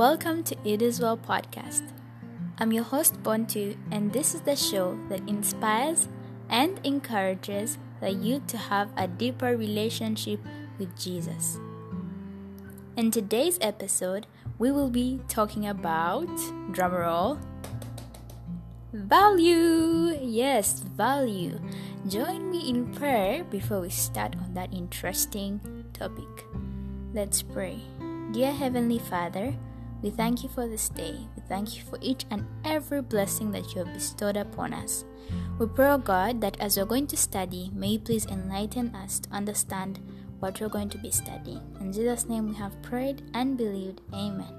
Welcome to It Is Well podcast. I'm your host, Bontu, and this is the show that inspires and encourages the youth to have a deeper relationship with Jesus. In today's episode, we will be talking about drumroll value. Yes, value. Join me in prayer before we start on that interesting topic. Let's pray. Dear Heavenly Father, we thank you for this day. We thank you for each and every blessing that you have bestowed upon us. We pray, oh God, that as we're going to study, may you please enlighten us to understand what we're going to be studying. In Jesus' name we have prayed and believed. Amen.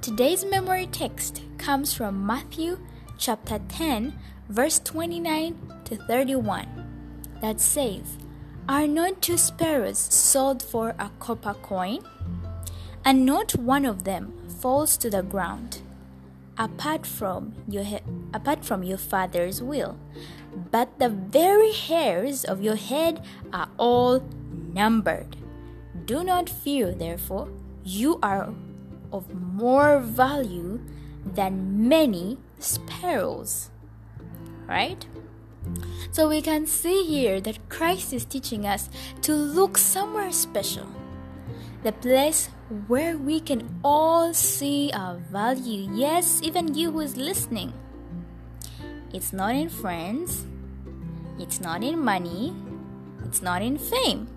Today's memory text comes from Matthew chapter 10, verse 29 to 31, that says, Are not two sparrows sold for a copper coin? And not one of them falls to the ground. Apart from your apart from your father's will but the very hairs of your head are all numbered. Do not fear therefore. You are of more value than many sparrows. Right? So we can see here that Christ is teaching us to look somewhere special. The place where we can all see our value. Yes, even you who is listening. It's not in friends, it's not in money, it's not in fame,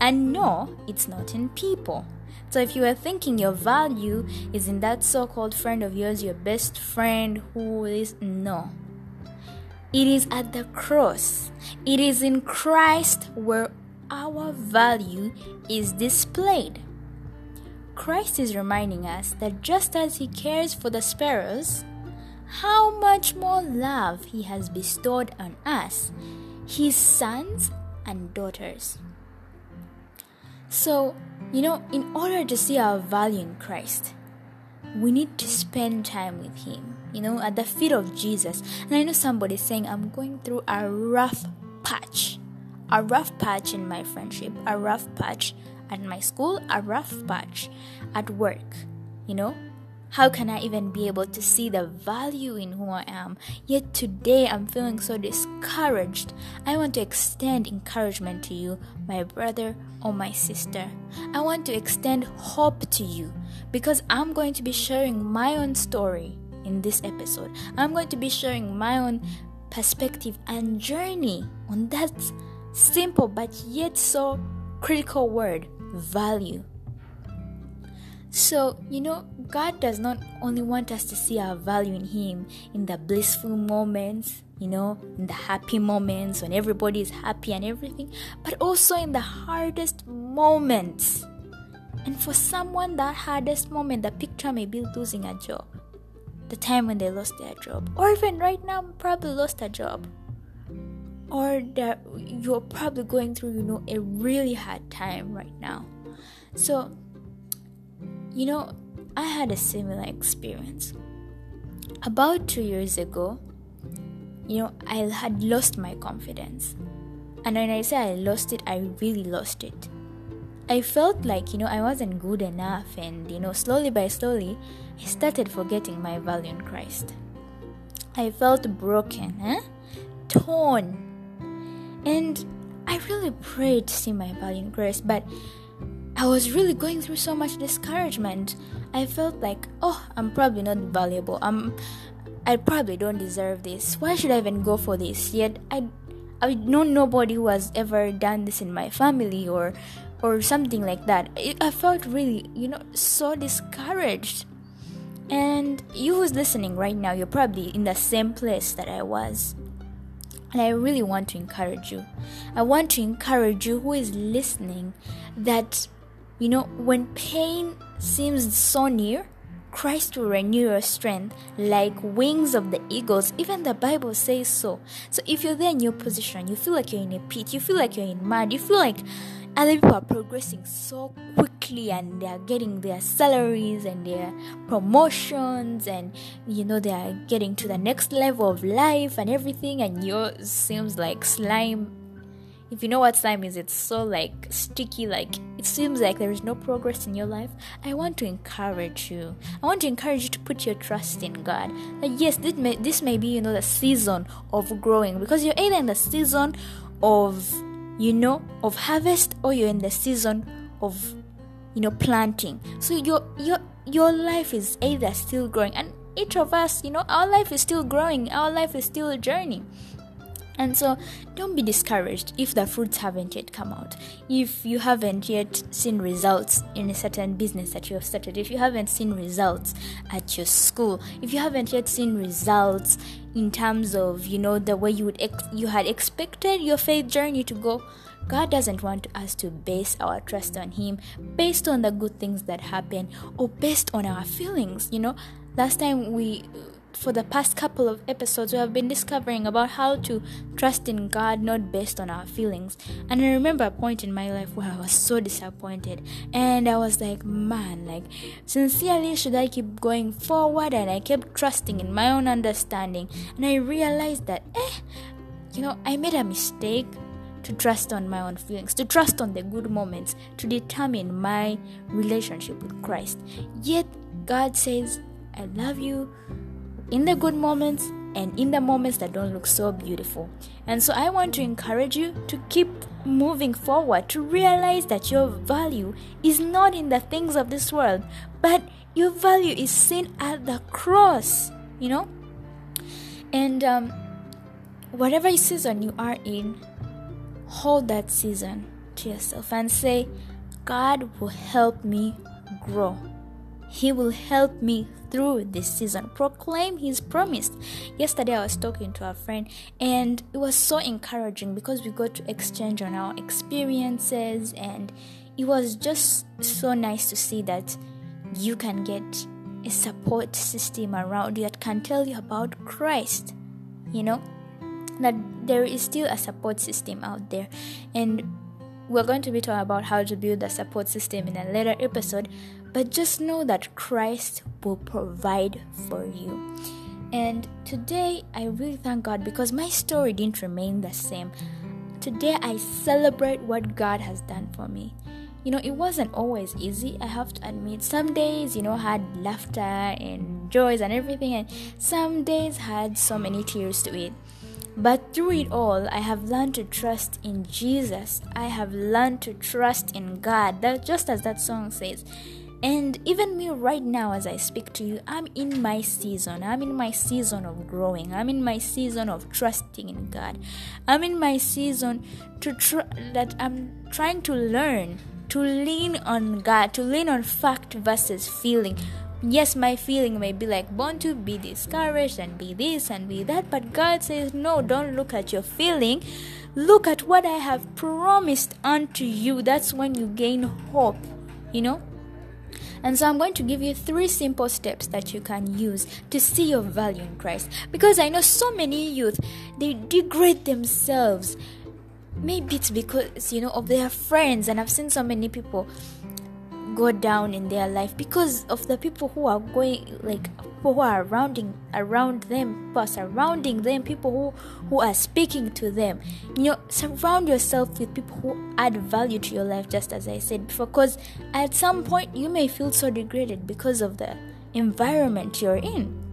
and no, it's not in people. So if you are thinking your value is in that so called friend of yours, your best friend who is no. It is at the cross. It is in Christ where our value is displayed. Christ is reminding us that just as He cares for the sparrows, how much more love He has bestowed on us, His sons and daughters. So, you know, in order to see our value in Christ, we need to spend time with Him, you know, at the feet of Jesus. And I know somebody saying, I'm going through a rough patch a rough patch in my friendship, a rough patch at my school, a rough patch at work. You know, how can I even be able to see the value in who I am? Yet today I'm feeling so discouraged. I want to extend encouragement to you, my brother or my sister. I want to extend hope to you because I'm going to be sharing my own story in this episode. I'm going to be sharing my own perspective and journey on that simple but yet so critical word value. So, you know, God does not only want us to see our value in Him in the blissful moments, you know, in the happy moments when everybody is happy and everything, but also in the hardest moments. And for someone, that hardest moment, the picture may be losing a job, the time when they lost their job, or even right now, probably lost a job or that you're probably going through you know a really hard time right now. So you know i had a similar experience. About two years ago you know i had lost my confidence. And when i say i lost it i really lost it. I felt like you know i wasn't good enough and you know slowly by slowly i started forgetting my value in christ. I felt broken eh? torn and I really prayed to see my in grace, but I was really going through so much discouragement. I felt like, oh, I'm probably not valuable. I'm I probably don't deserve this. Why should I even go for this? Yet I I know nobody who has ever done this in my family or or something like that. I felt really, you know, so discouraged. And you who's listening right now, you're probably in the same place that I was. And I really want to encourage you. I want to encourage you who is listening that, you know, when pain seems so near, Christ will renew your strength like wings of the eagles. Even the Bible says so. So if you're there in your position, you feel like you're in a pit, you feel like you're in mud, you feel like other people are progressing so quickly and they are getting their salaries and their promotions and you know they are getting to the next level of life and everything and yours seems like slime if you know what slime is, it's so like sticky, like it seems like there is no progress in your life. I want to encourage you. I want to encourage you to put your trust in God. Like yes, this may this may be you know the season of growing because you're either in the season of you know of harvest or you're in the season of you know planting. So your your your life is either still growing and each of us, you know, our life is still growing. Our life is still a journey. And so don't be discouraged if the fruits haven't yet come out. If you haven't yet seen results in a certain business that you have started, if you haven't seen results at your school, if you haven't yet seen results in terms of, you know, the way you would ex- you had expected your faith journey to go, God doesn't want us to base our trust on him based on the good things that happen or based on our feelings, you know. Last time we for the past couple of episodes, we have been discovering about how to trust in God not based on our feelings. And I remember a point in my life where I was so disappointed, and I was like, man, like, sincerely, should I keep going forward? And I kept trusting in my own understanding, and I realized that, eh, you know, I made a mistake to trust on my own feelings, to trust on the good moments, to determine my relationship with Christ. Yet, God says, I love you in the good moments and in the moments that don't look so beautiful. And so I want to encourage you to keep moving forward, to realize that your value is not in the things of this world, but your value is seen at the cross, you know? And um, whatever season you are in, hold that season to yourself and say, God will help me grow. He will help me through this season. Proclaim His promise. Yesterday, I was talking to a friend, and it was so encouraging because we got to exchange on our experiences, and it was just so nice to see that you can get a support system around you that can tell you about Christ. You know, that there is still a support system out there, and we're going to be talking about how to build a support system in a later episode, but just know that Christ will provide for you. And today, I really thank God because my story didn't remain the same. Today, I celebrate what God has done for me. You know, it wasn't always easy, I have to admit. Some days, you know, had laughter and joys and everything, and some days had so many tears to it. But through it all, I have learned to trust in Jesus. I have learned to trust in God. That just as that song says. And even me right now, as I speak to you, I'm in my season. I'm in my season of growing. I'm in my season of trusting in God. I'm in my season to tr- that I'm trying to learn to lean on God, to lean on fact versus feeling Yes, my feeling may be like, want to be discouraged and be this and be that, but God says, no, don't look at your feeling. Look at what I have promised unto you. That's when you gain hope, you know? And so I'm going to give you three simple steps that you can use to see your value in Christ. Because I know so many youth, they degrade themselves. Maybe it's because, you know, of their friends. And I've seen so many people go down in their life because of the people who are going like people who are surrounding around them people surrounding them people who who are speaking to them you know surround yourself with people who add value to your life just as i said before because at some point you may feel so degraded because of the environment you're in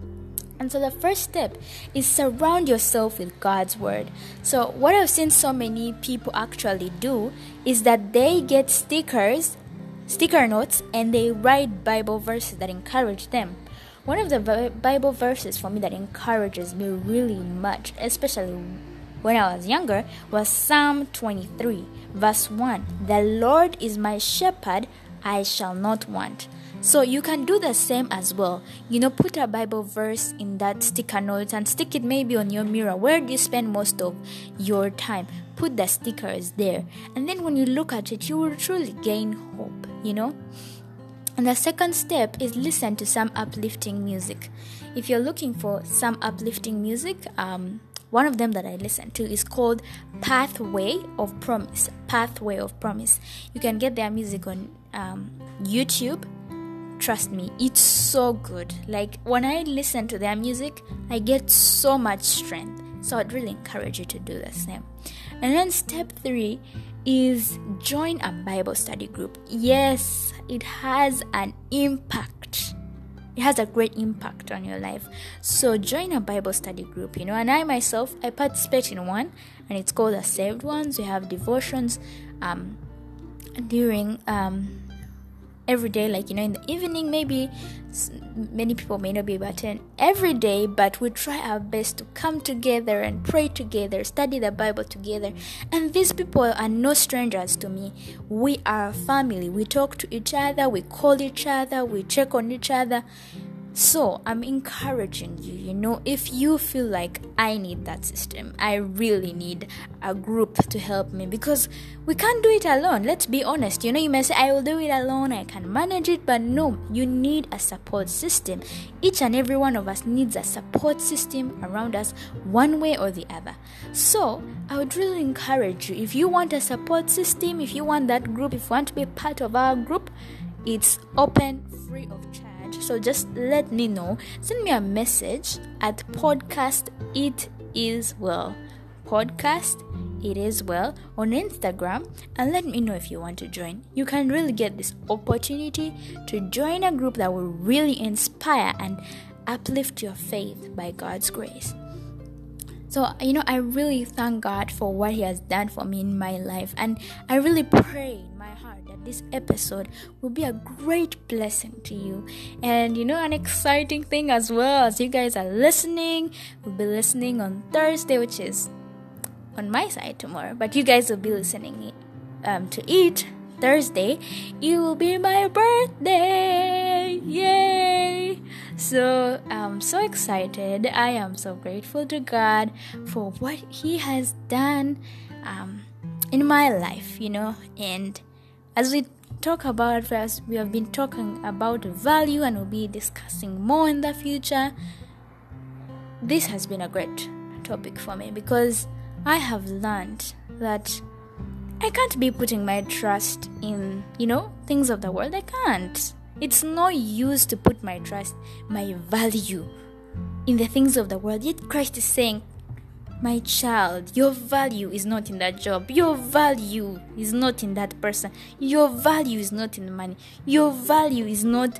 and so the first step is surround yourself with God's word. So what I've seen so many people actually do is that they get stickers sticker notes and they write Bible verses that encourage them. One of the Bible verses for me that encourages me really much, especially when I was younger, was Psalm 23, verse 1. The Lord is my shepherd, I shall not want. So you can do the same as well. You know, put a Bible verse in that sticker note and stick it maybe on your mirror. Where do you spend most of your time? Put the stickers there. And then when you look at it, you will truly gain hope you know? And the second step is listen to some uplifting music. If you're looking for some uplifting music um, one of them that i listen to is called pathway of promise. Pathway of promise. You can get their music on um, youtube. Trust me it's so good. Like when i listen to their music i get so much strength. So I'd really encourage you to do the same. And then step three is join a Bible study group. Yes, it has an impact. It has a great impact on your life. So join a Bible study group, you know. And I myself, I participate in one, and it's called the Saved Ones. We have devotions um, during um, every day like you know in the evening maybe many people may not be able to attend every day but we try our best to come together and pray together study the bible together. And these people are no strangers to me. We are a family. We talk to each other. We call each other. We check on each other so I'm encouraging you, you know, if you feel like I need that system, I really need a group to help me because we can't do it alone. Let's be honest. You know, you may say, I will do it alone, I can manage it, but no, you need a support system. Each and every one of us needs a support system around us, one way or the other. So I would really encourage you if you want a support system, if you want that group, if you want to be part of our group, it's open, free of charge so just let me know. Send me a message at podcast it is well. Podcast it is well on Instagram and let me know if you want to join. You can really get this opportunity to join a group that will really inspire and uplift your faith by God's grace. So, you know, I really thank God for what He has done for me in my life, and I really pray in my heart that this episode will be a great blessing to you. And, you know, an exciting thing as well as you guys are listening, we'll be listening on Thursday, which is on my side tomorrow, but you guys will be listening um, to it Thursday. It will be my birthday! Yay! So I'm so excited. I am so grateful to God for what He has done um, in my life, you know. And as we talk about first, we have been talking about value and we'll be discussing more in the future. This has been a great topic for me because I have learned that I can't be putting my trust in, you know, things of the world. I can't. It's no use to put my trust, my value in the things of the world. Yet Christ is saying, My child, your value is not in that job. Your value is not in that person. Your value is not in money. Your value is not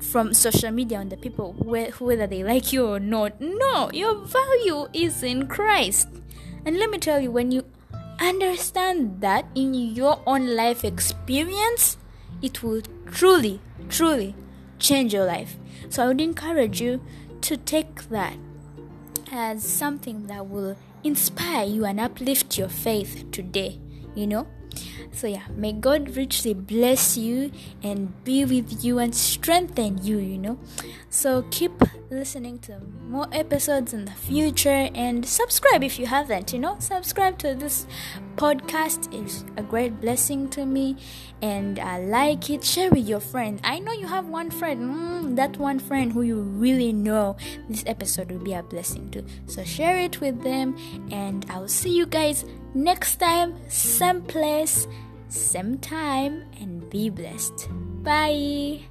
from social media on the people whether they like you or not. No, your value is in Christ. And let me tell you, when you understand that in your own life experience, it will truly, truly change your life. So I would encourage you to take that as something that will inspire you and uplift your faith today, you know. So, yeah, may God richly bless you and be with you and strengthen you, you know. So, keep listening to more episodes in the future and subscribe if you haven't, you know. Subscribe to this podcast is a great blessing to me and I like it. Share with your friend I know you have one friend, mm, that one friend who you really know this episode will be a blessing to. So, share it with them and I'll see you guys next time, same place, same time, and be blessed. Bye.